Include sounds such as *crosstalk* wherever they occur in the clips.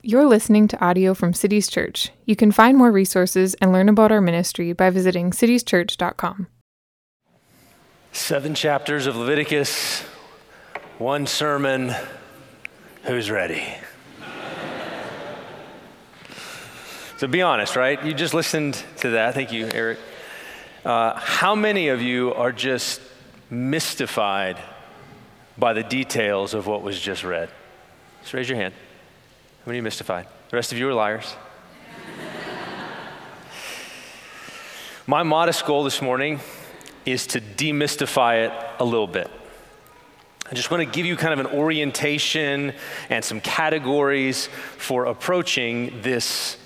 You're listening to audio from Cities Church. You can find more resources and learn about our ministry by visiting citieschurch.com. Seven chapters of Leviticus, one sermon. Who's ready? so be honest, right? You just listened to that. Thank you, Eric. Uh, how many of you are just mystified by the details of what was just read? Just raise your hand. Many mystified? The rest of you are liars. My modest goal this morning is to demystify it a little bit. I just want to give you kind of an orientation and some categories for approaching this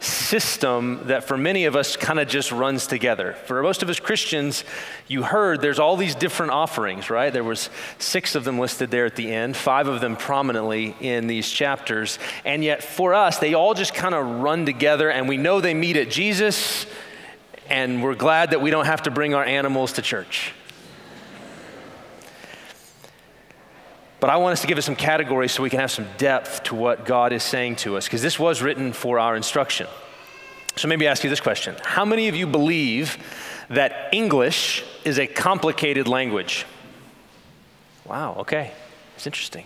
system that for many of us kind of just runs together. For most of us Christians, you heard there's all these different offerings, right? There was 6 of them listed there at the end, 5 of them prominently in these chapters. And yet for us, they all just kind of run together and we know they meet at Jesus and we're glad that we don't have to bring our animals to church. But I want us to give us some categories so we can have some depth to what God is saying to us, because this was written for our instruction. So maybe ask you this question How many of you believe that English is a complicated language? Wow, okay, it's interesting.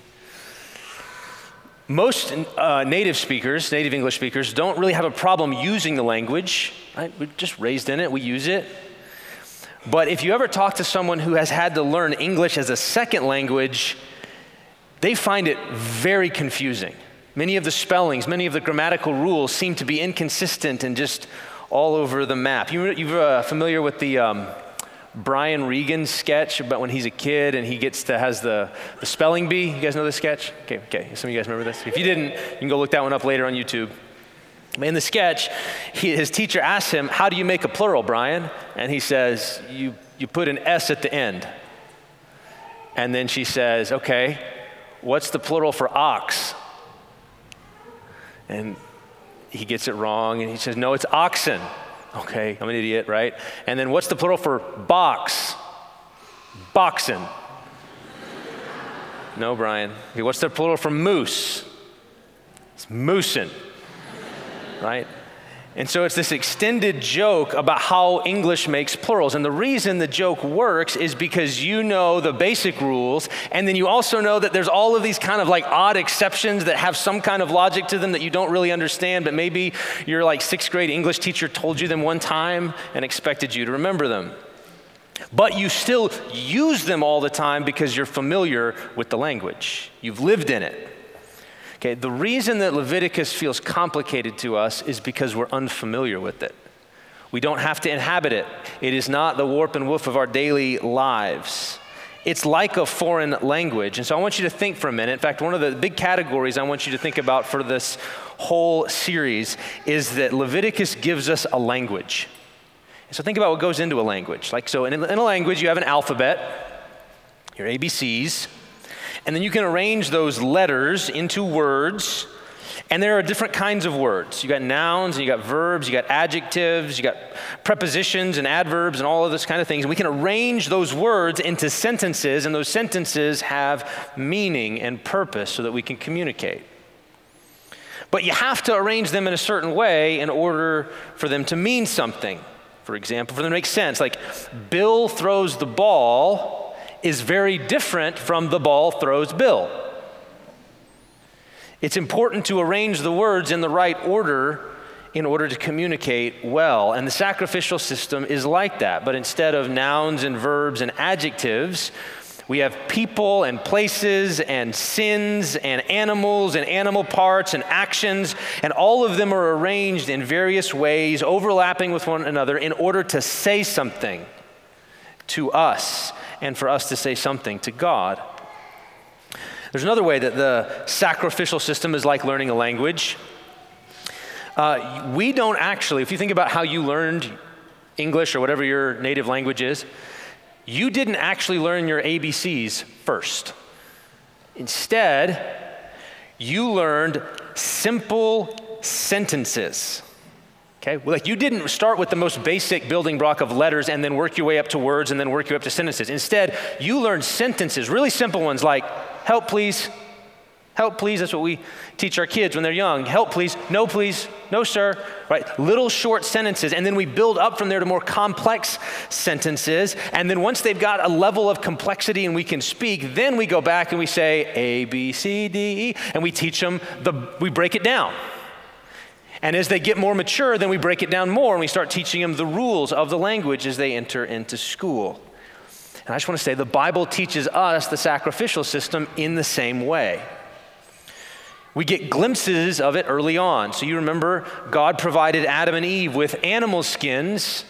Most uh, native speakers, native English speakers, don't really have a problem using the language, right? We're just raised in it, we use it. But if you ever talk to someone who has had to learn English as a second language, they find it very confusing. Many of the spellings, many of the grammatical rules seem to be inconsistent and just all over the map. You, you're uh, familiar with the um, Brian Regan sketch about when he's a kid and he gets to has the, the spelling bee. You guys know this sketch? Okay, okay. Some of you guys remember this. If you didn't, you can go look that one up later on YouTube. In the sketch, he, his teacher asks him, "How do you make a plural, Brian?" And he says, "You you put an s at the end." And then she says, "Okay." What's the plural for ox? And he gets it wrong and he says, No, it's oxen. Okay, I'm an idiot, right? And then what's the plural for box? Boxen. no, Brian. Okay, what's the plural for moose? It's moosin, right? And so it's this extended joke about how English makes plurals. And the reason the joke works is because you know the basic rules, and then you also know that there's all of these kind of like odd exceptions that have some kind of logic to them that you don't really understand, but maybe your like sixth grade English teacher told you them one time and expected you to remember them. But you still use them all the time because you're familiar with the language, you've lived in it. Okay, the reason that Leviticus feels complicated to us is because we're unfamiliar with it. We don't have to inhabit it. It is not the warp and woof of our daily lives. It's like a foreign language. And so I want you to think for a minute. In fact, one of the big categories I want you to think about for this whole series is that Leviticus gives us a language. So think about what goes into a language. Like, so in a language, you have an alphabet, your ABCs, and then you can arrange those letters into words. And there are different kinds of words. You got nouns, and you got verbs, you got adjectives, you got prepositions and adverbs, and all of this kind of things. And we can arrange those words into sentences, and those sentences have meaning and purpose so that we can communicate. But you have to arrange them in a certain way in order for them to mean something. For example, for them to make sense. Like, Bill throws the ball is very different from the ball throws Bill. It's important to arrange the words in the right order in order to communicate well. And the sacrificial system is like that. But instead of nouns and verbs and adjectives, we have people and places and sins and animals and animal parts and actions, and all of them are arranged in various ways, overlapping with one another in order to say something to us and for us to say something to God. There's another way that the sacrificial system is like learning a language. Uh, we don't actually, if you think about how you learned English or whatever your native language is, you didn't actually learn your ABCs first. Instead, you learned simple sentences. Okay, well, like you didn't start with the most basic building block of letters and then work your way up to words and then work way up to sentences. Instead, you learned sentences, really simple ones like, help please, Help, please. That's what we teach our kids when they're young. Help, please. No, please. No, sir. Right? Little short sentences. And then we build up from there to more complex sentences. And then once they've got a level of complexity and we can speak, then we go back and we say A, B, C, D, E. And we teach them, the, we break it down. And as they get more mature, then we break it down more and we start teaching them the rules of the language as they enter into school. And I just want to say the Bible teaches us the sacrificial system in the same way. We get glimpses of it early on. So you remember God provided Adam and Eve with animal skins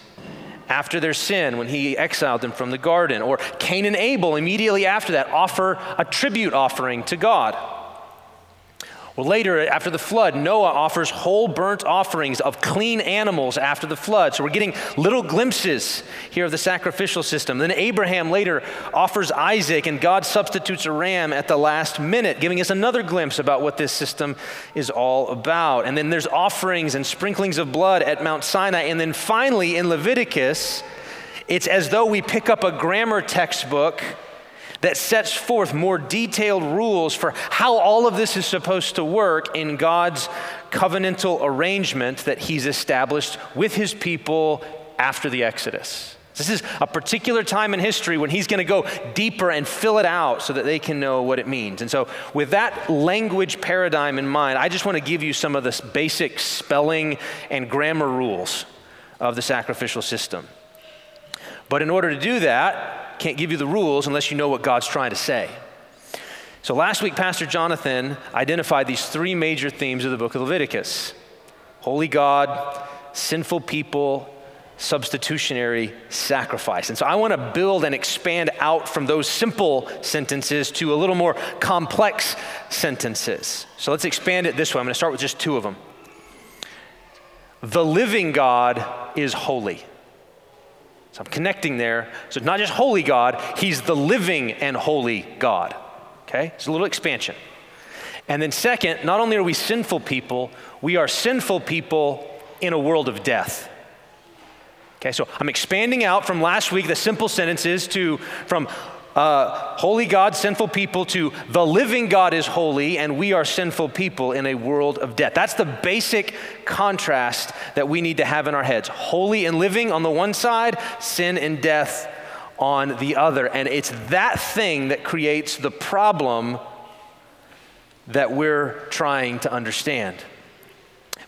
after their sin when he exiled them from the garden. Or Cain and Abel immediately after that offer a tribute offering to God. Well, later, after the flood, Noah offers whole burnt offerings of clean animals after the flood. So we're getting little glimpses here of the sacrificial system. Then Abraham later offers Isaac, and God substitutes a ram at the last minute, giving us another glimpse about what this system is all about. And then there's offerings and sprinklings of blood at Mount Sinai. And then finally, in Leviticus, it's as though we pick up a grammar textbook that sets forth more detailed rules for how all of this is supposed to work in God's covenantal arrangement that He's established with His people after the Exodus. This is a particular time in history when he's going to go deeper and fill it out so that they can know what it means. And so, with that language paradigm in mind, I just want to give you some of the basic spelling and grammar rules of the sacrificial system. But in order to do that, can't give you the rules unless you know what God's trying to say. So last week, Pastor Jonathan identified these three major themes of the book of Leviticus holy God, sinful people, substitutionary sacrifice. And so I want to build and expand out from those simple sentences to a little more complex sentences. So let's expand it this way. I'm going to start with just two of them. The living God is holy. So I'm connecting there. So it's not just holy God, He's the living and holy God. Okay? It's a little expansion. And then, second, not only are we sinful people, we are sinful people in a world of death. Okay, so I'm expanding out from last week the simple sentences to from uh, holy God, sinful people, to the living God is holy, and we are sinful people in a world of death. That's the basic contrast that we need to have in our heads. Holy and living on the one side, sin and death on the other. And it's that thing that creates the problem that we're trying to understand.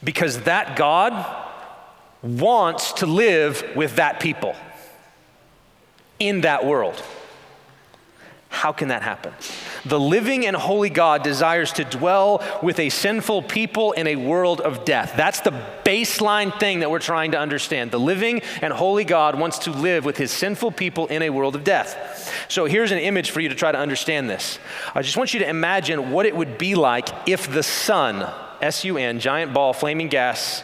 Because that God wants to live with that people in that world. How can that happen? The living and holy God desires to dwell with a sinful people in a world of death. That's the baseline thing that we're trying to understand. The living and holy God wants to live with his sinful people in a world of death. So here's an image for you to try to understand this. I just want you to imagine what it would be like if the sun, S U N, giant ball, flaming gas,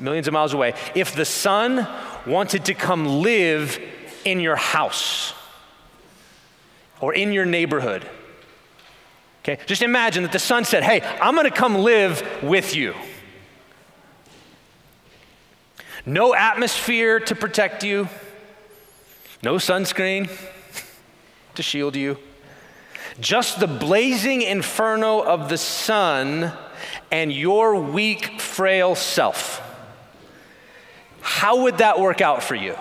millions of miles away, if the sun wanted to come live in your house or in your neighborhood. Okay, just imagine that the sun said, Hey, I'm gonna come live with you. No atmosphere to protect you, no sunscreen *laughs* to shield you, just the blazing inferno of the sun and your weak, frail self. How would that work out for you?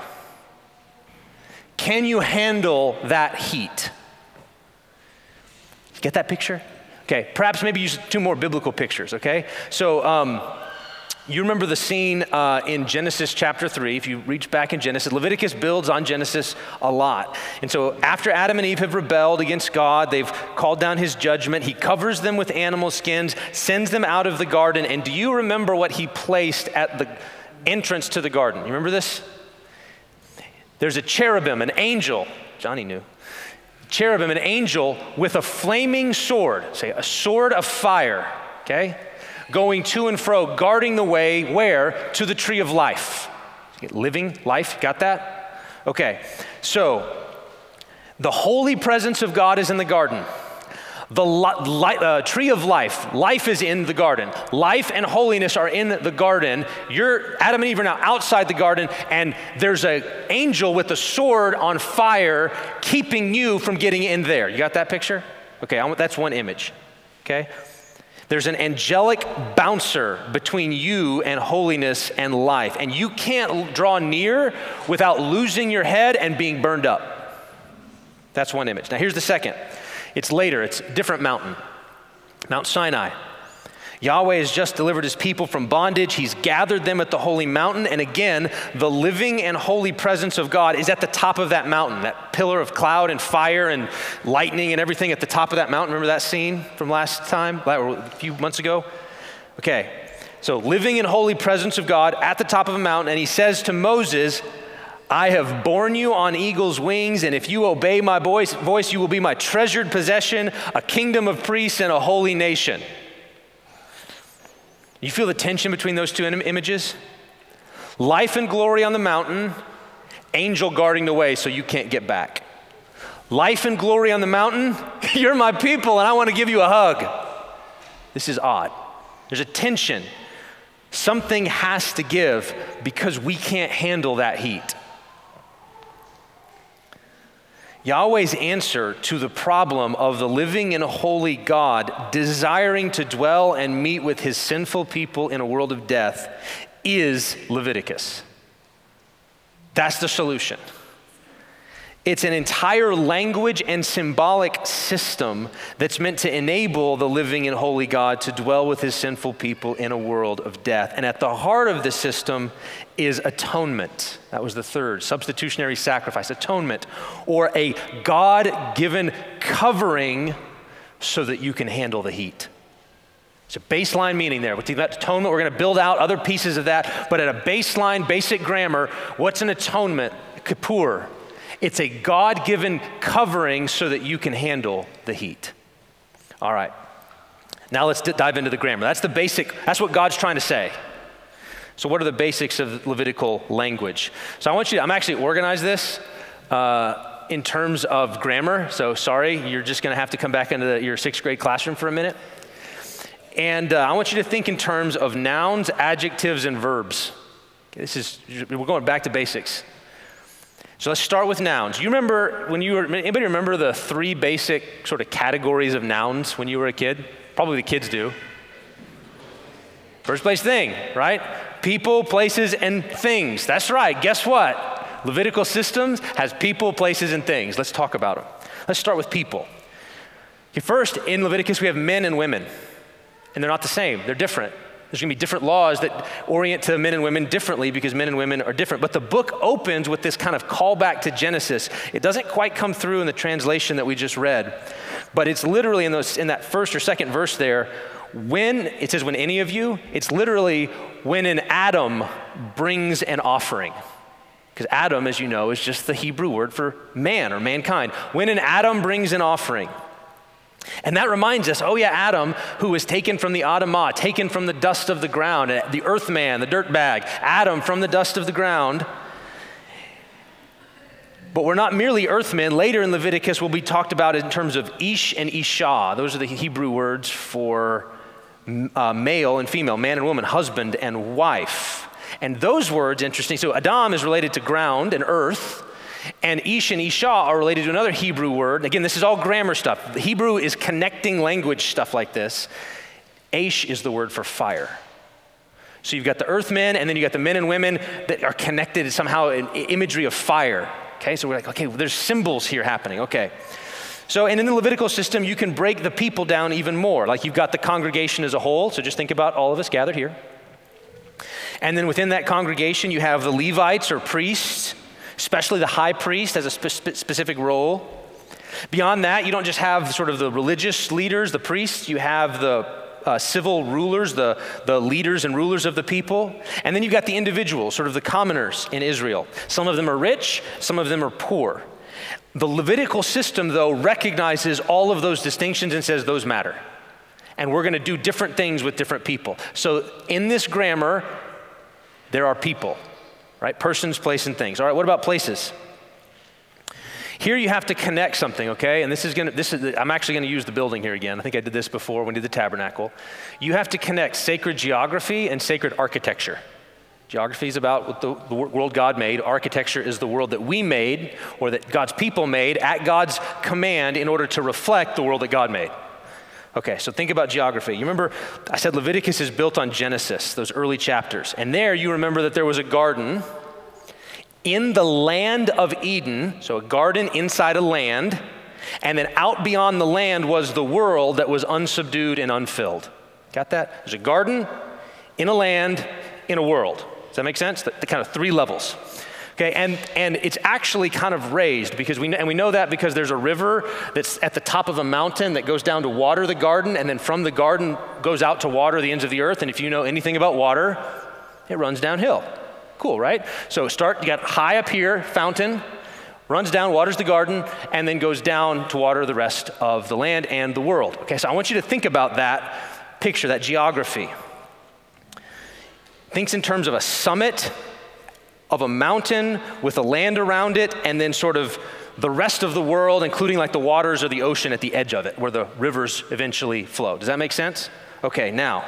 Can you handle that heat? Get that picture? Okay, perhaps maybe use two more biblical pictures, okay? So, um, you remember the scene uh, in Genesis chapter 3. If you reach back in Genesis, Leviticus builds on Genesis a lot. And so, after Adam and Eve have rebelled against God, they've called down his judgment. He covers them with animal skins, sends them out of the garden. And do you remember what he placed at the entrance to the garden? You remember this? There's a cherubim, an angel. Johnny knew cherubim, an angel with a flaming sword, say a sword of fire, okay? Going to and fro, guarding the way where? To the tree of life. Living life, got that? Okay, so the holy presence of God is in the garden. The li- uh, tree of life, life is in the garden. Life and holiness are in the garden. You're Adam and Eve are now outside the garden, and there's an angel with a sword on fire keeping you from getting in there. You got that picture? Okay, that's one image. Okay? There's an angelic bouncer between you and holiness and life. And you can't draw near without losing your head and being burned up. That's one image. Now, here's the second. It's later, it's a different mountain Mount Sinai. Yahweh has just delivered his people from bondage. He's gathered them at the holy mountain. And again, the living and holy presence of God is at the top of that mountain, that pillar of cloud and fire and lightning and everything at the top of that mountain. Remember that scene from last time, a few months ago? Okay, so living and holy presence of God at the top of a mountain. And he says to Moses, I have borne you on eagle's wings, and if you obey my voice, voice, you will be my treasured possession, a kingdom of priests, and a holy nation. You feel the tension between those two images? Life and glory on the mountain, angel guarding the way so you can't get back. Life and glory on the mountain, *laughs* you're my people and I want to give you a hug. This is odd. There's a tension. Something has to give because we can't handle that heat. Yahweh's answer to the problem of the living and holy God desiring to dwell and meet with his sinful people in a world of death is Leviticus. That's the solution. It's an entire language and symbolic system that's meant to enable the living and holy God to dwell with his sinful people in a world of death. And at the heart of the system is atonement. That was the third substitutionary sacrifice, atonement, or a God given covering so that you can handle the heat. It's a baseline meaning there. That atonement, we're going to build out other pieces of that. But at a baseline, basic grammar, what's an atonement? Kippur, it's a God given covering so that you can handle the heat. All right. Now let's d- dive into the grammar. That's the basic, that's what God's trying to say. So, what are the basics of Levitical language? So, I want you to, I'm actually organize this uh, in terms of grammar. So, sorry, you're just going to have to come back into the, your sixth grade classroom for a minute. And uh, I want you to think in terms of nouns, adjectives, and verbs. Okay, this is, we're going back to basics. So let's start with nouns. You remember when you were, anybody remember the three basic sort of categories of nouns when you were a kid? Probably the kids do. First place thing, right? People, places, and things. That's right. Guess what? Levitical systems has people, places, and things. Let's talk about them. Let's start with people. Okay, first, in Leviticus, we have men and women, and they're not the same, they're different. There's going to be different laws that orient to men and women differently because men and women are different. But the book opens with this kind of callback to Genesis. It doesn't quite come through in the translation that we just read, but it's literally in, those, in that first or second verse there. When it says, when any of you, it's literally when an Adam brings an offering. Because Adam, as you know, is just the Hebrew word for man or mankind. When an Adam brings an offering. And that reminds us oh, yeah, Adam, who was taken from the Adamah, taken from the dust of the ground, eh, the earth man, the dirt bag, Adam from the dust of the ground. But we're not merely earthmen. Later in Leviticus, we'll be talked about in terms of ish and isha. Those are the Hebrew words for uh, male and female, man and woman, husband and wife. And those words, interesting. So Adam is related to ground and earth. And Ish and Isha are related to another Hebrew word. Again, this is all grammar stuff. Hebrew is connecting language stuff like this. Aish is the word for fire. So you've got the earthmen, and then you've got the men and women that are connected somehow in imagery of fire. Okay, so we're like, okay, well, there's symbols here happening. Okay. So, and in the Levitical system, you can break the people down even more. Like you've got the congregation as a whole. So just think about all of us gathered here. And then within that congregation, you have the Levites or priests especially the high priest has a spe- specific role. Beyond that, you don't just have sort of the religious leaders, the priests, you have the uh, civil rulers, the, the leaders and rulers of the people. And then you've got the individuals, sort of the commoners in Israel. Some of them are rich, some of them are poor. The Levitical system, though, recognizes all of those distinctions and says those matter. And we're going to do different things with different people. So in this grammar, there are people right? Persons, place, and things. All right, what about places? Here you have to connect something, okay? And this is gonna, this is, I'm actually gonna use the building here again. I think I did this before when we did the tabernacle. You have to connect sacred geography and sacred architecture. Geography is about what the, the world God made. Architecture is the world that we made or that God's people made at God's command in order to reflect the world that God made. Okay, so think about geography. You remember I said Leviticus is built on Genesis, those early chapters. And there you remember that there was a garden in the land of Eden, so a garden inside a land, and then out beyond the land was the world that was unsubdued and unfilled. Got that? There's a garden in a land in a world. Does that make sense? The, the kind of three levels. Okay, and, and it's actually kind of raised because we, and we know that because there's a river that's at the top of a mountain that goes down to water the garden, and then from the garden goes out to water the ends of the earth. And if you know anything about water, it runs downhill. Cool, right? So start, you got high up here, fountain, runs down, waters the garden, and then goes down to water the rest of the land and the world. Okay, so I want you to think about that picture, that geography. Thinks in terms of a summit of a mountain with a land around it, and then sort of the rest of the world, including like the waters or the ocean at the edge of it, where the rivers eventually flow. Does that make sense? Okay, now,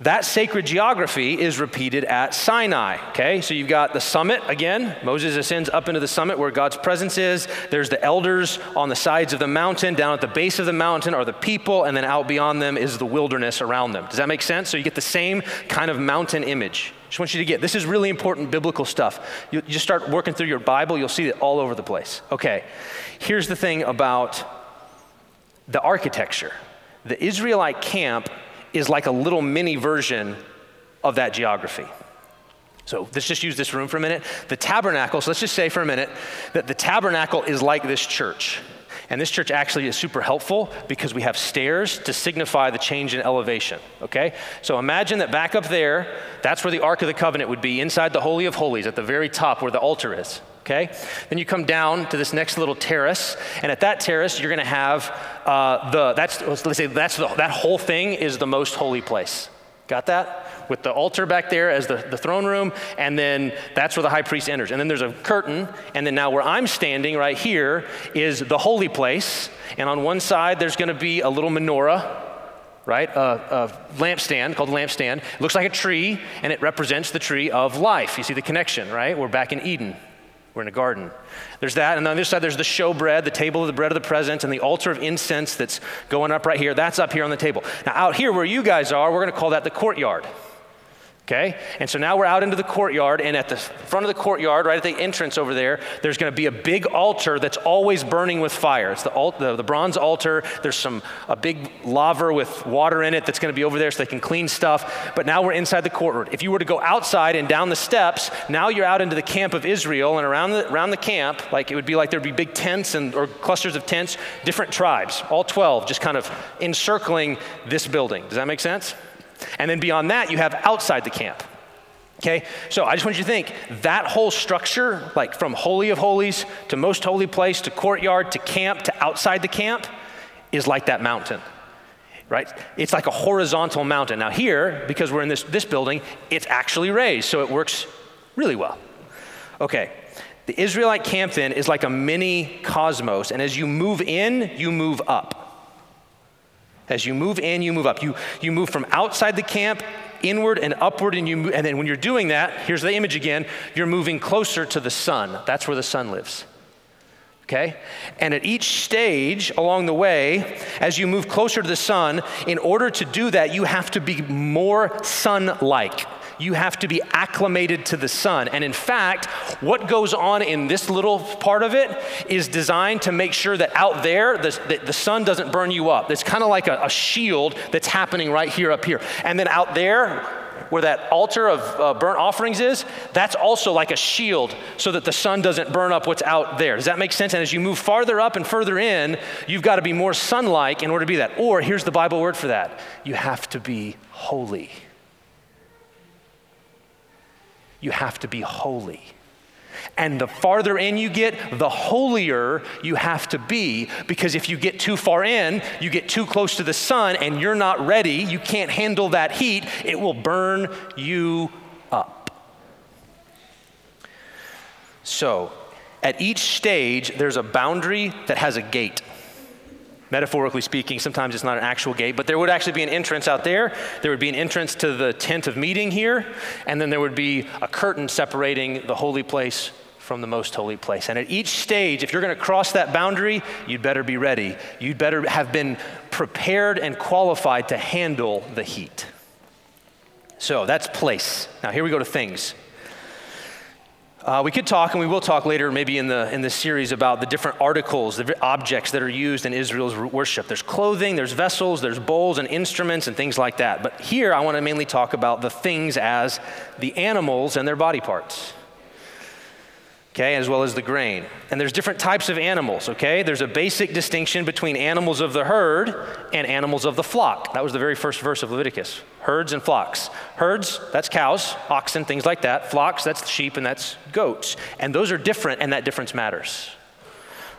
that sacred geography is repeated at Sinai. Okay, so you've got the summit again. Moses ascends up into the summit where God's presence is. There's the elders on the sides of the mountain. Down at the base of the mountain are the people, and then out beyond them is the wilderness around them. Does that make sense? So you get the same kind of mountain image. Just want you to get this is really important biblical stuff. You, you just start working through your Bible, you'll see it all over the place. Okay, here's the thing about the architecture the Israelite camp is like a little mini version of that geography. So let's just use this room for a minute. The tabernacle, so let's just say for a minute that the tabernacle is like this church. And this church actually is super helpful because we have stairs to signify the change in elevation, okay? So imagine that back up there, that's where the Ark of the Covenant would be, inside the Holy of Holies, at the very top where the altar is, okay? Then you come down to this next little terrace, and at that terrace, you're gonna have uh, the, that's, let's say that's the, that whole thing is the most holy place. Got that? With the altar back there as the, the throne room, and then that's where the high priest enters. And then there's a curtain, and then now where I'm standing right here is the holy place. And on one side, there's gonna be a little menorah, right? A, a, lampstand called a lampstand. It looks like a tree, and it represents the tree of life. You see the connection, right? We're back in Eden. We're in a garden. There's that, and on the other side, there's the showbread, the table of the bread of the presence, and the altar of incense that's going up right here. That's up here on the table. Now, out here where you guys are, we're going to call that the courtyard. Okay? And so now we're out into the courtyard, and at the front of the courtyard, right at the entrance over there, there's going to be a big altar that's always burning with fire. It's the, alt, the, the, bronze altar. There's some a big laver with water in it that's going to be over there so they can clean stuff. But now we're inside the courtyard. If you were to go outside and down the steps, now you're out into the camp of Israel, and around the, around the camp, like it would be like there'd be big tents and or clusters of tents, different tribes, all 12, just kind of encircling this building. Does that make sense? And then beyond that, you have outside the camp. Okay, so I just want you to think that whole structure, like from Holy of Holies to most holy place to courtyard to camp to outside the camp, is like that mountain, right? It's like a horizontal mountain. Now, here, because we're in this, this building, it's actually raised, so it works really well. Okay, the Israelite camp then is like a mini cosmos, and as you move in, you move up. As you move in, you move up. You, you move from outside the camp inward and upward, and, you, and then when you're doing that, here's the image again, you're moving closer to the sun. That's where the sun lives. Okay? And at each stage along the way, as you move closer to the sun, in order to do that, you have to be more sun like you have to be acclimated to the sun. And in fact, what goes on in this little part of it is designed to make sure that out there, the, the, the sun doesn't burn you up. It's kind of like a, a shield that's happening right here up here. And then out there, where that altar of uh, burnt offerings is, that's also like a shield so that the sun doesn't burn up what's out there. Does that make sense? And as you move farther up and further in, you've got to be more sun like in order to be that. Or here's the Bible word for that you have to be holy you have to be holy. And the farther in you get, the holier you have to be. Because if you get too far in, you get too close to the sun and you're not ready, you can't handle that heat, it will burn you up. So, at each stage, there's a boundary that has a gate metaphorically speaking, sometimes it's not an actual gate, but there would actually be an entrance out there. There would be an entrance to the tent of meeting here, and then there would be a curtain separating the holy place from the most holy place. And at each stage, if you're going to cross that boundary, you'd better be ready. You'd better have been prepared and qualified to handle the heat. So that's place. Now, here we go to things. Uh, we could talk, and we will talk later, maybe in the in this series, about the different articles, the objects that are used in Israel's worship. There's clothing, there's vessels, there's bowls and instruments and things like that. But here, I want to mainly talk about the things as the animals and their body parts okay, as well as the grain. And there's different types of animals, okay? There's a basic distinction between animals of the herd and animals of the flock. That was the very first verse of Leviticus herds and flocks. Herds, that's cows, oxen, things like that. Flocks, that's sheep and that's goats. And those are different, and that difference matters.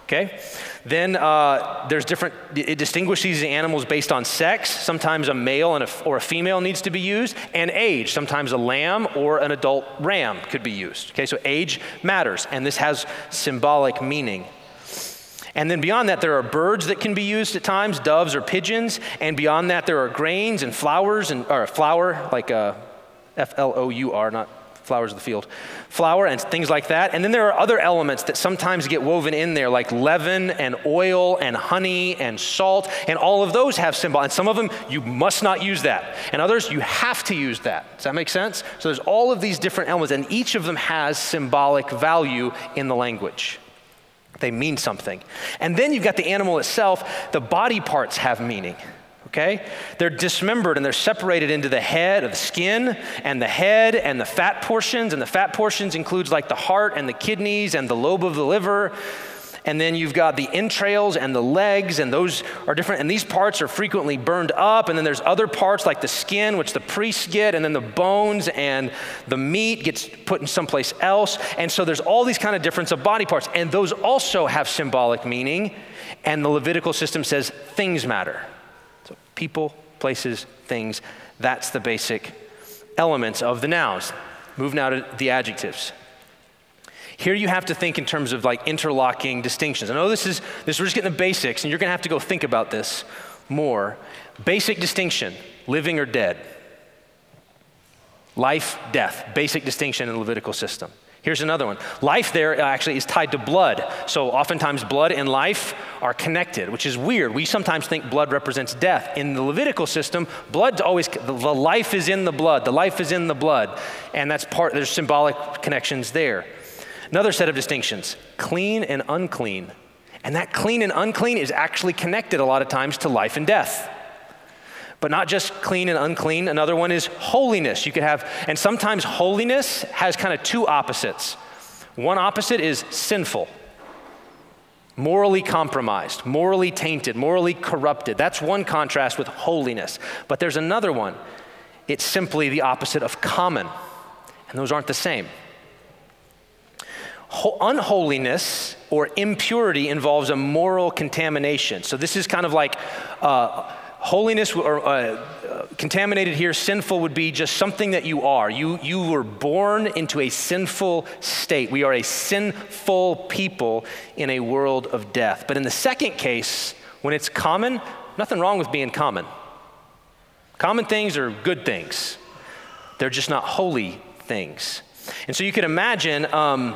Okay? Then uh, there's different, it distinguishes the animals based on sex. Sometimes a male and a, or a female needs to be used, and age. Sometimes a lamb or an adult ram could be used. Okay, so age matters, and this has symbolic meaning. And then beyond that, there are birds that can be used at times, doves or pigeons. And beyond that, there are grains and flowers, and, or flour, like F L O U R, not flowers of the field, flour and things like that. And then there are other elements that sometimes get woven in there, like leaven and oil and honey and salt, and all of those have symbol. And some of them you must not use that, and others you have to use that. Does that make sense? So there's all of these different elements, and each of them has symbolic value in the language. They mean something. And then you've got the animal itself, the body parts have meaning okay? They're dismembered and they're separated into the head of the skin and the head and the fat portions. And the fat portions includes like the heart and the kidneys and the lobe of the liver. And then you've got the entrails and the legs, and those are different. And these parts are frequently burned up. And then there's other parts like the skin, which the priests get, and then the bones and the meat gets put in someplace else. And so there's all these kind of difference of body parts. And those also have symbolic meaning. And the Levitical system says things matter people, places, things. That's the basic elements of the nouns. Move now to the adjectives. Here you have to think in terms of like interlocking distinctions. I know this is this we're just getting the basics, and you're gonna have to go think about this more. Basic distinction, living or dead. Life, death, basic distinction in the Levitical system. Here's another one. Life there uh, actually is tied to blood. So oftentimes blood and life are connected, which is weird. We sometimes think blood represents death. In the Levitical system, blood always the life is in the blood. The life is in the blood. And that's part there's symbolic connections there. Another set of distinctions, clean and unclean. And that clean and unclean is actually connected a lot of times to life and death but not just clean and unclean. Another one is holiness. You could have, and sometimes holiness has kind of two opposites. One opposite is sinful, morally compromised, morally tainted, morally corrupted. That's one contrast with holiness. But there's another one. It's simply the opposite of common, and those aren't the same. unholiness or impurity involves a moral contamination. So this is kind of like uh, Holiness or uh, contaminated here, sinful would be just something that you are. You, you were born into a sinful state. We are a sinful people in a world of death. But in the second case, when it's common, nothing wrong with being common. Common things are good things, they're just not holy things. And so you could imagine. Um,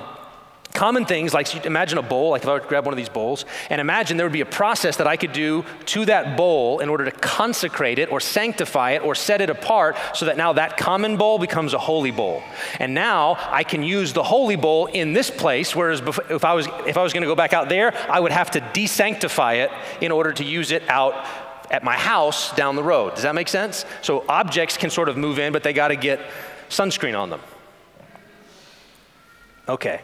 Common things like imagine a bowl, like if I would grab one of these bowls, and imagine there would be a process that I could do to that bowl in order to consecrate it or sanctify it or set it apart so that now that common bowl becomes a holy bowl. And now I can use the holy bowl in this place, whereas if I was, if I was going to go back out there, I would have to desanctify it in order to use it out at my house down the road. Does that make sense? So objects can sort of move in, but they got to get sunscreen on them. Okay.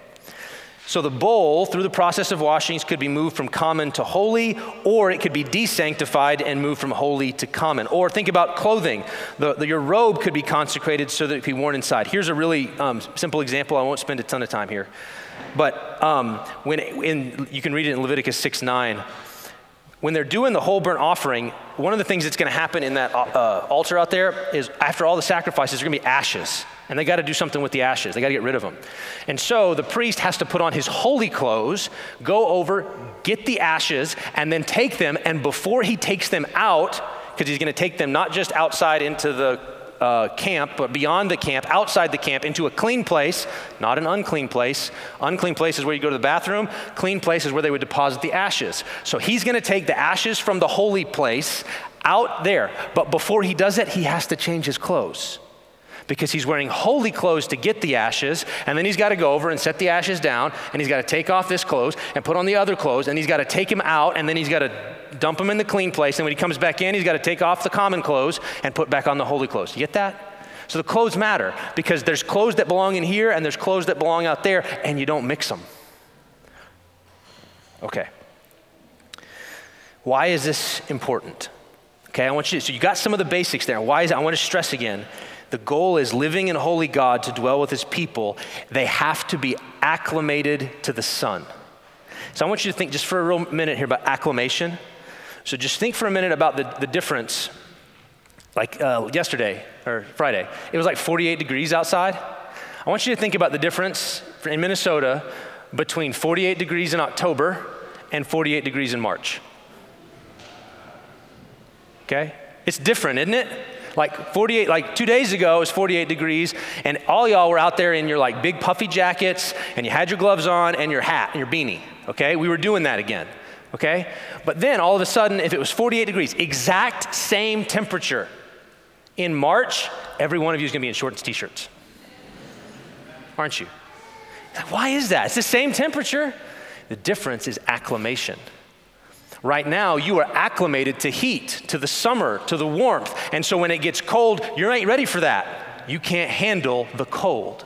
So the bowl, through the process of washings, could be moved from common to holy, or it could be desanctified and moved from holy to common. Or think about clothing. The, the, your robe could be consecrated so that it could be worn inside. Here's a really um, simple example. I won't spend a ton of time here. But um, when in, you can read it in Leviticus 6 9 when they're doing the whole burnt offering, one of the things that's going to happen in that uh, altar out there is after all the sacrifices, there's going to be ashes. And they got to do something with the ashes. They got to get rid of them. And so the priest has to put on his holy clothes, go over, get the ashes, and then take them. And before he takes them out, because he's going to take them not just outside into the uh, camp, but beyond the camp, outside the camp, into a clean place, not an unclean place. Unclean place is where you go to the bathroom, clean place is where they would deposit the ashes. So he's going to take the ashes from the holy place out there. But before he does it, he has to change his clothes because he's wearing holy clothes to get the ashes, and then he's got to go over and set the ashes down, and he's got to take off this clothes and put on the other clothes, and he's got to take him out, and then he's got to dump them in the clean place, and when he comes back in, he's got to take off the common clothes and put back on the holy clothes. You get that? So the clothes matter because there's clothes that belong in here and there's clothes that belong out there, and you don't mix them. Okay. Why is this important? Okay, I want you to, so you got some of the basics there. Why is? I want to stress again. The goal is living in holy God to dwell with his people. They have to be acclimated to the sun. So I want you to think just for a real minute here about acclimation. So just think for a minute about the, the difference. Like uh, yesterday or Friday, it was like 48 degrees outside. I want you to think about the difference in Minnesota between 48 degrees in October and 48 degrees in March. Okay? It's different, isn't it? Like 48, like two days ago, it was 48 degrees, and all y'all were out there in your like big puffy jackets, and you had your gloves on, and your hat, and your beanie. Okay? We were doing that again. Okay? But then all of a sudden, if it was 48 degrees, exact same temperature, in March, every one of you is gonna be in shorts t shirts. Aren't you? Why is that? It's the same temperature. The difference is acclimation. Right now, you are acclimated to heat, to the summer, to the warmth. And so when it gets cold, you're not ready for that. You can't handle the cold.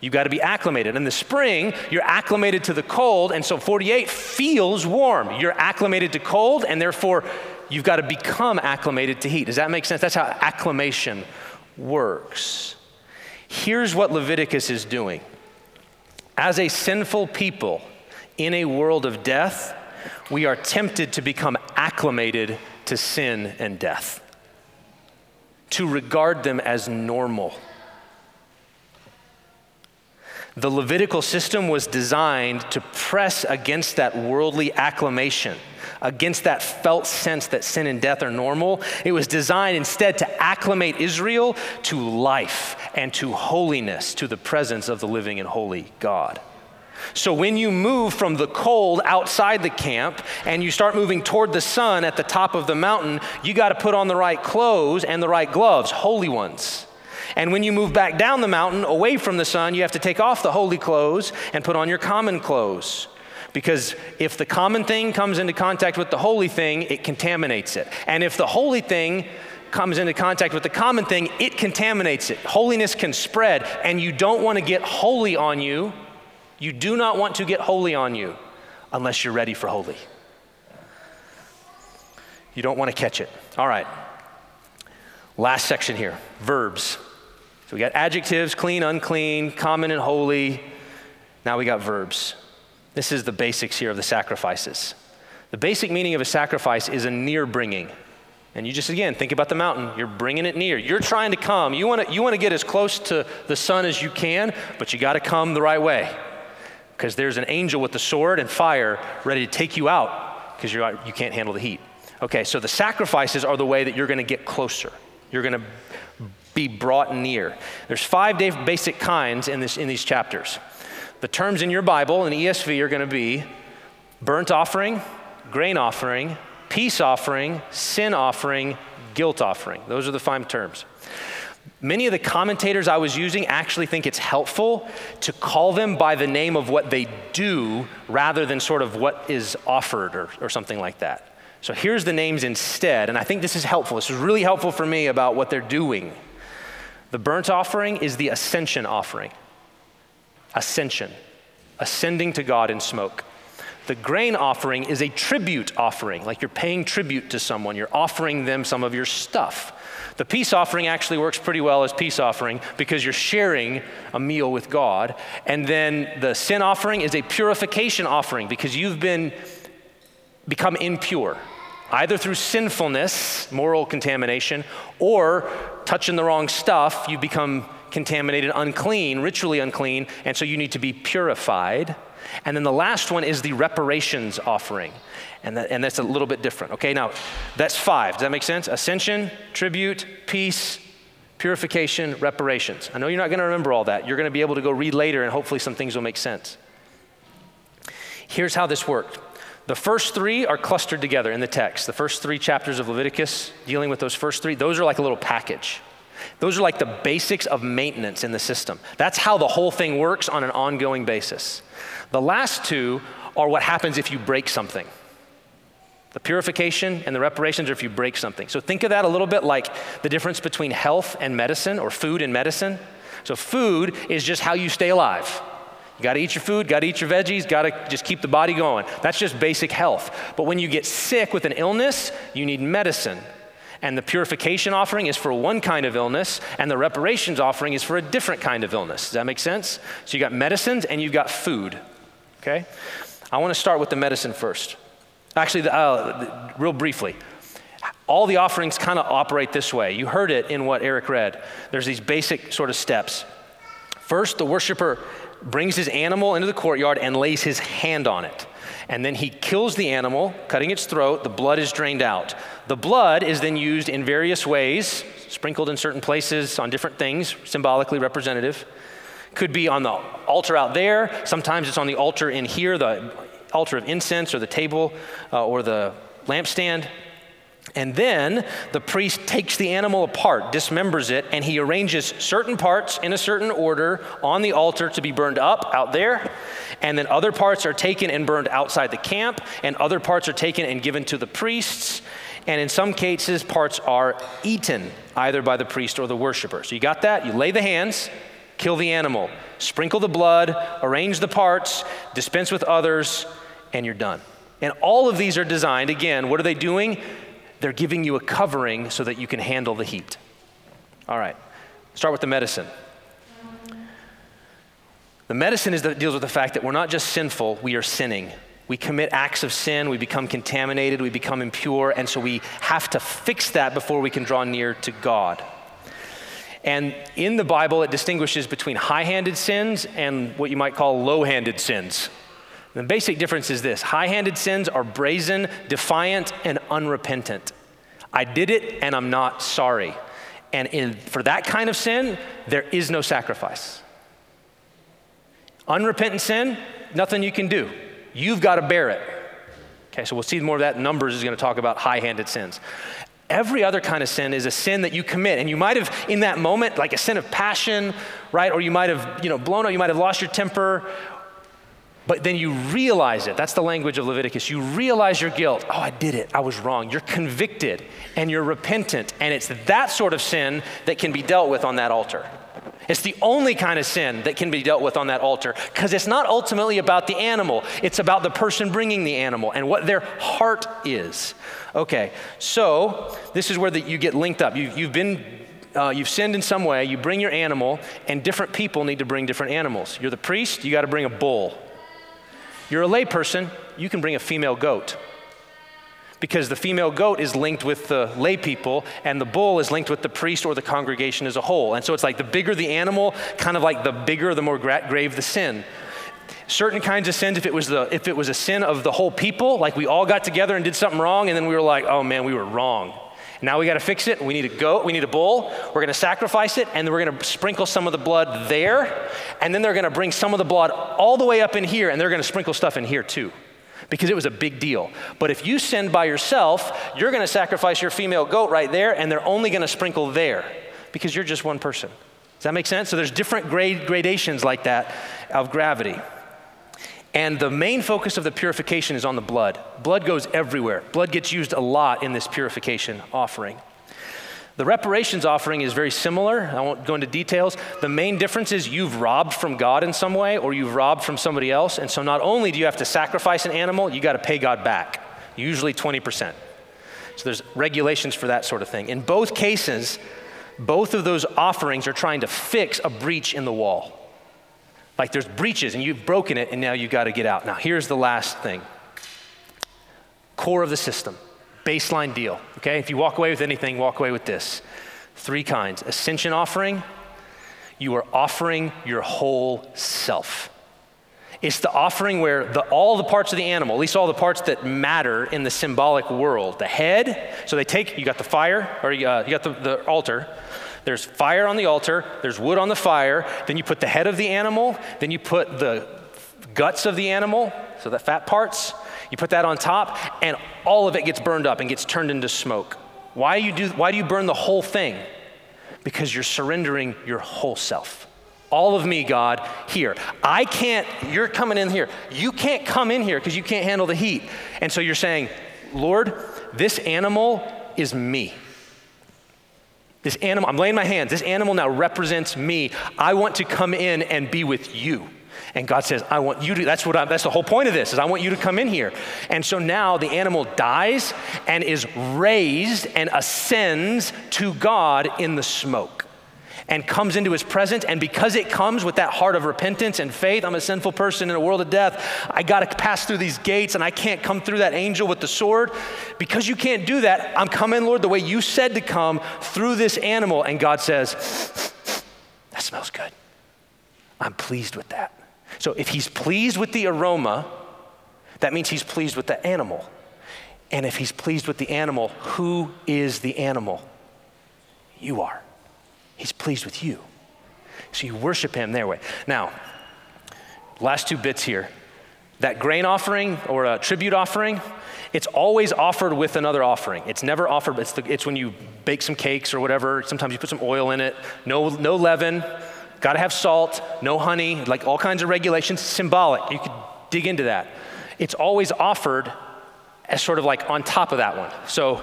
You've got to be acclimated. In the spring, you're acclimated to the cold, and so 48 feels warm. You're acclimated to cold, and therefore you've got to become acclimated to heat. Does that make sense? That's how acclimation works. Here's what Leviticus is doing. As a sinful people in a world of death, we are tempted to become acclimated to sin and death, to regard them as normal. The Levitical system was designed to press against that worldly acclamation, against that felt sense that sin and death are normal. It was designed instead to acclimate Israel to life and to holiness, to the presence of the living and holy God. So when you move from the cold outside the camp and you start moving toward the sun at the top of the mountain, you got to put on the right clothes and the right gloves, holy ones. And when you move back down the mountain away from the sun, you have to take off the holy clothes and put on your common clothes. Because if the common thing comes into contact with the holy thing, it contaminates it. And if the holy thing comes into contact with the common thing, it contaminates it. Holiness can spread, and you don't want to get holy on you you do not want to get holy on you unless you're ready for holy. You don't want to catch it. All right. Last section here verbs. So we got adjectives clean, unclean, common, and holy. Now we got verbs. This is the basics here of the sacrifices. The basic meaning of a sacrifice is a near bringing. And you just, again, think about the mountain. You're bringing it near. You're trying to come. You want to, you want to get as close to the sun as you can, but you got to come the right way because there's an angel with the sword and fire ready to take you out because you're you can't handle the heat. Okay, so the sacrifices are the way that you're going to get closer. You're going to be brought near. There's five basic kinds in, this, in these chapters. The terms in your Bible in ESV are going to be burnt offering, grain offering, peace offering, sin offering, guilt offering. Those are the five terms. Many of the commentators I was using actually think it's helpful to call them by the name of what they do rather than sort of what is offered or, or something like that. So here's the names instead, and I think this is helpful. This is really helpful for me about what they're doing. The burnt offering is the ascension offering. Ascension, ascending to God in smoke. The grain offering is a tribute offering, like you're paying tribute to someone, you're offering them some of your stuff. The peace offering actually works pretty well as peace offering because you're sharing a meal with God. And then the sin offering is a purification offering because you've been become impure either through sinfulness, moral contamination, or touching the wrong stuff, you become contaminated, unclean, ritually unclean, and so you need to be purified. And then the last one is the reparations offering. And, that, and that's a little bit different. Okay, now that's five. Does that make sense? Ascension, tribute, peace, purification, reparations. I know you're not going to remember all that. You're going to be able to go read later, and hopefully some things will make sense. Here's how this worked. The first three are clustered together in the text. The first three chapters of Leviticus, dealing with those first three, those are like a little package. Those are like the basics of maintenance in the system. That's how the whole thing works on an ongoing basis. The last two are what happens if you break something. The purification and the reparations are if you break something. So think of that a little bit like the difference between health and medicine or food and medicine. So food is just how you stay alive. You got to eat your food, got to eat your veggies, got to just keep the body going. That's just basic health. But when you get sick with an illness, you need medicine. And the purification offering is for one kind of illness, and the reparations offering is for a different kind of illness. Does that make sense? So you got medicines and you've got food. Okay? I want to start with the medicine first. Actually, uh, real briefly, all the offerings kind of operate this way. You heard it in what Eric read. There's these basic sort of steps. First, the worshiper brings his animal into the courtyard and lays his hand on it. And then he kills the animal, cutting its throat. The blood is drained out. The blood is then used in various ways, sprinkled in certain places on different things, symbolically representative. Could be on the altar out there. Sometimes it's on the altar in here, the altar of incense or the table uh, or the lampstand. And then the priest takes the animal apart, dismembers it, and he arranges certain parts in a certain order on the altar to be burned up out there. And then other parts are taken and burned outside the camp, and other parts are taken and given to the priests. And in some cases, parts are eaten either by the priest or the worshiper. So you got that? You lay the hands, kill the animal, sprinkle the blood, arrange the parts, dispense with others, and you're done. And all of these are designed, again, what are they doing? They're giving you a covering so that you can handle the heat. All right, start with the medicine. The medicine is that deals with the fact that we're not just sinful, we are sinning. We commit acts of sin, we become contaminated, we become impure, and so we have to fix that before we can draw near to God. And in the Bible, it distinguishes between high handed sins and what you might call low handed sins. The basic difference is this high handed sins are brazen, defiant, and unrepentant. I did it and I'm not sorry. And in, for that kind of sin, there is no sacrifice. Unrepentant sin, nothing you can do. You've got to bear it. Okay, so we'll see more of that. Numbers is going to talk about high handed sins. Every other kind of sin is a sin that you commit. And you might have, in that moment, like a sin of passion, right? Or you might have, you know, blown up, you might have lost your temper, but then you realize it. That's the language of Leviticus. You realize your guilt. Oh, I did it. I was wrong. You're convicted and you're repentant. And it's that sort of sin that can be dealt with on that altar. It's the only kind of sin that can be dealt with on that altar because it's not ultimately about the animal, it's about the person bringing the animal and what their heart is. Okay, so this is where the, you get linked up. You, you've been uh, you've sinned in some way, you bring your animal, and different people need to bring different animals. You're the priest, you got to bring a bull. You're a layperson, you can bring a female goat. Because the female goat is linked with the lay people, and the bull is linked with the priest or the congregation as a whole. And so it's like the bigger the animal, kind of like the bigger, the more gra- grave the sin certain kinds of sins if it was the if it was a sin of the whole people like we all got together and did something wrong and then we were like oh man we were wrong now we got to fix it. We need a goat. We need a bull. We're going to sacrifice it, and then we're going to sprinkle some of the blood there. And then they're going to bring some of the blood all the way up in here, and they're going to sprinkle stuff in here too because it was a big deal. But if you send by yourself, you're going to sacrifice your female goat right there, and they're only going to sprinkle there because you're just one person. Does that make sense? So there's different grade, gradations like that of gravity. And the main focus of the purification is on the blood. Blood goes everywhere. Blood gets used a lot in this purification offering. The reparations offering is very similar. I won't go into details. The main difference is you've robbed from God in some way or you've robbed from somebody else. And so not only do you have to sacrifice an animal, you got to pay God back, usually 20%. So there's regulations for that sort of thing. In both cases, both of those offerings are trying to fix a breach in the wall. Like there's breaches and you've broken it and now you've got to get out. Now, here's the last thing core of the system, baseline deal. Okay? If you walk away with anything, walk away with this. Three kinds ascension offering, you are offering your whole self. It's the offering where the, all the parts of the animal, at least all the parts that matter in the symbolic world, the head, so they take, you got the fire, or you, uh, you got the, the altar, There's fire on the altar, there's wood on the fire, then you put the head of the animal, then you put the guts of the animal, so the fat parts, you put that on top, and all of it gets burned up and gets turned into smoke. Why, you do, why do you burn the whole thing? Because you're surrendering your whole self. All of me, God, here. I can't, you're coming in here. You can't come in here because you can't handle the heat. And so you're saying, Lord, this animal is me. This animal, I'm laying my hands. This animal now represents me. I want to come in and be with you. And God says, I want you to, that's what I, that's the whole point of this, is I want you to come in here. And so now the animal dies and is raised and ascends to God in the smoke and comes into his presence. And because it comes with that heart of repentance and faith, I'm a sinful person in a world of death. I got to pass through these gates and I can't come through that angel with the sword. Because you can't do that, I'm coming, Lord, the way you said to come through this animal. And God says, That smells good. I'm pleased with that. So if he's pleased with the aroma, that means he's pleased with the animal. And if he's pleased with the animal, who is the animal? You are. He's pleased with you. So you worship him their way. Now, last two bits here. That grain offering or a tribute offering, it's always offered with another offering. It's never offered, it's, the, it's when you bake some cakes or whatever. Sometimes you put some oil in it. No, no leaven, got to have salt, no honey, like all kinds of regulations, symbolic. You could dig into that. It's always offered as sort of like on top of that one. So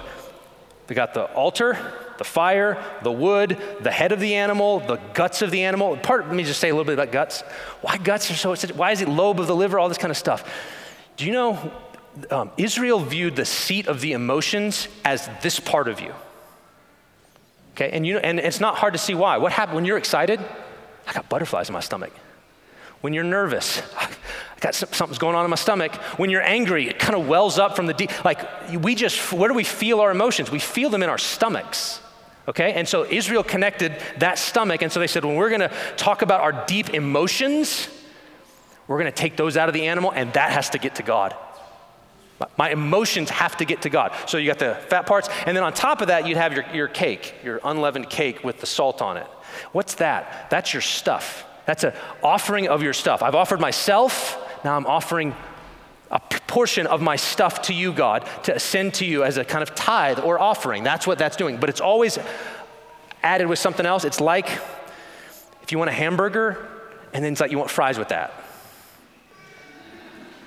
we got the altar, the fire, the wood, the head of the animal, the guts of the animal. Part, let me just say a little bit about guts. Why guts are so, why is it lobe of the liver, all this kind of stuff? Do you know, um, Israel viewed the seat of the emotions as this part of you. Okay, and, you, know, and it's not hard to see why. What happened when you're excited? I got butterflies in my stomach. When you're nervous, I got something's going on in my stomach. When you're angry, it kind of wells up from the deep. Like we just, where do we feel our emotions? We feel them in our stomachs. Okay? And so Israel connected that stomach. And so they said, when we're going to talk about our deep emotions, we're going to take those out of the animal, and that has to get to God. My emotions have to get to God. So you got the fat parts, and then on top of that, you'd have your, your cake, your unleavened cake with the salt on it. What's that? That's your stuff. That's an offering of your stuff. I've offered myself, now I'm offering a portion of my stuff to you, God, to send to you as a kind of tithe or offering. That's what that's doing. But it's always added with something else. It's like if you want a hamburger and then it's like you want fries with that.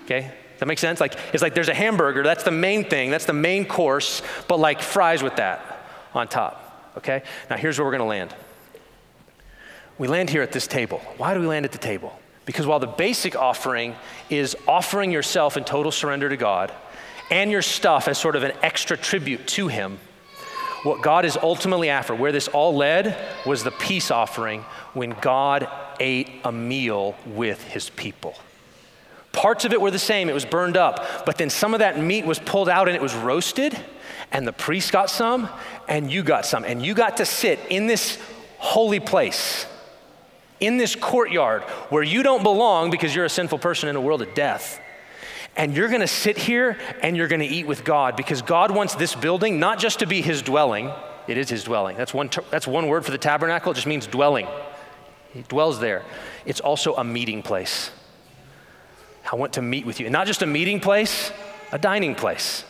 Okay? That makes sense? Like it's like there's a hamburger, that's the main thing, that's the main course, but like fries with that on top. Okay? Now here's where we're gonna land. We land here at this table. Why do we land at the table? Because while the basic offering is offering yourself in total surrender to God and your stuff as sort of an extra tribute to Him, what God is ultimately after, where this all led, was the peace offering when God ate a meal with His people. Parts of it were the same, it was burned up, but then some of that meat was pulled out and it was roasted, and the priest got some, and you got some, and you got to sit in this holy place in this courtyard where you don't belong because you're a sinful person in a world of death. And you're gonna sit here and you're gonna eat with God because God wants this building not just to be his dwelling, it is his dwelling. That's one, that's one word for the tabernacle, it just means dwelling. He dwells there. It's also a meeting place. I want to meet with you. And not just a meeting place, a dining place.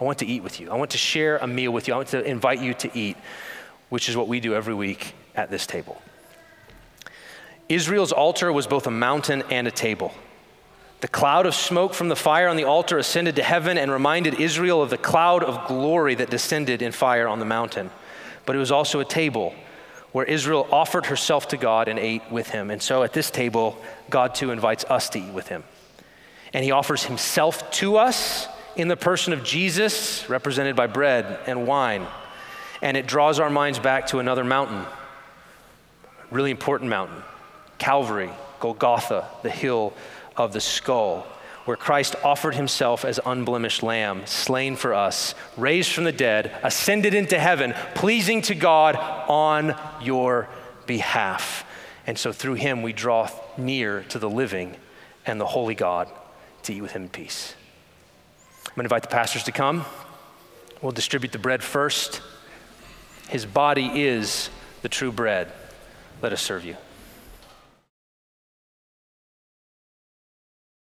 I want to eat with you. I want to share a meal with you. I want to invite you to eat, which is what we do every week at this table. Israel's altar was both a mountain and a table. The cloud of smoke from the fire on the altar ascended to heaven and reminded Israel of the cloud of glory that descended in fire on the mountain. But it was also a table where Israel offered herself to God and ate with him. And so at this table, God too invites us to eat with him. And he offers himself to us in the person of Jesus, represented by bread and wine. And it draws our minds back to another mountain, really important mountain Calvary, Golgotha, the hill of the skull, where Christ offered himself as unblemished lamb, slain for us, raised from the dead, ascended into heaven, pleasing to God on your behalf. And so through him we draw near to the living and the holy God to eat with him in peace. I'm going to invite the pastors to come. We'll distribute the bread first. His body is the true bread, let us serve you.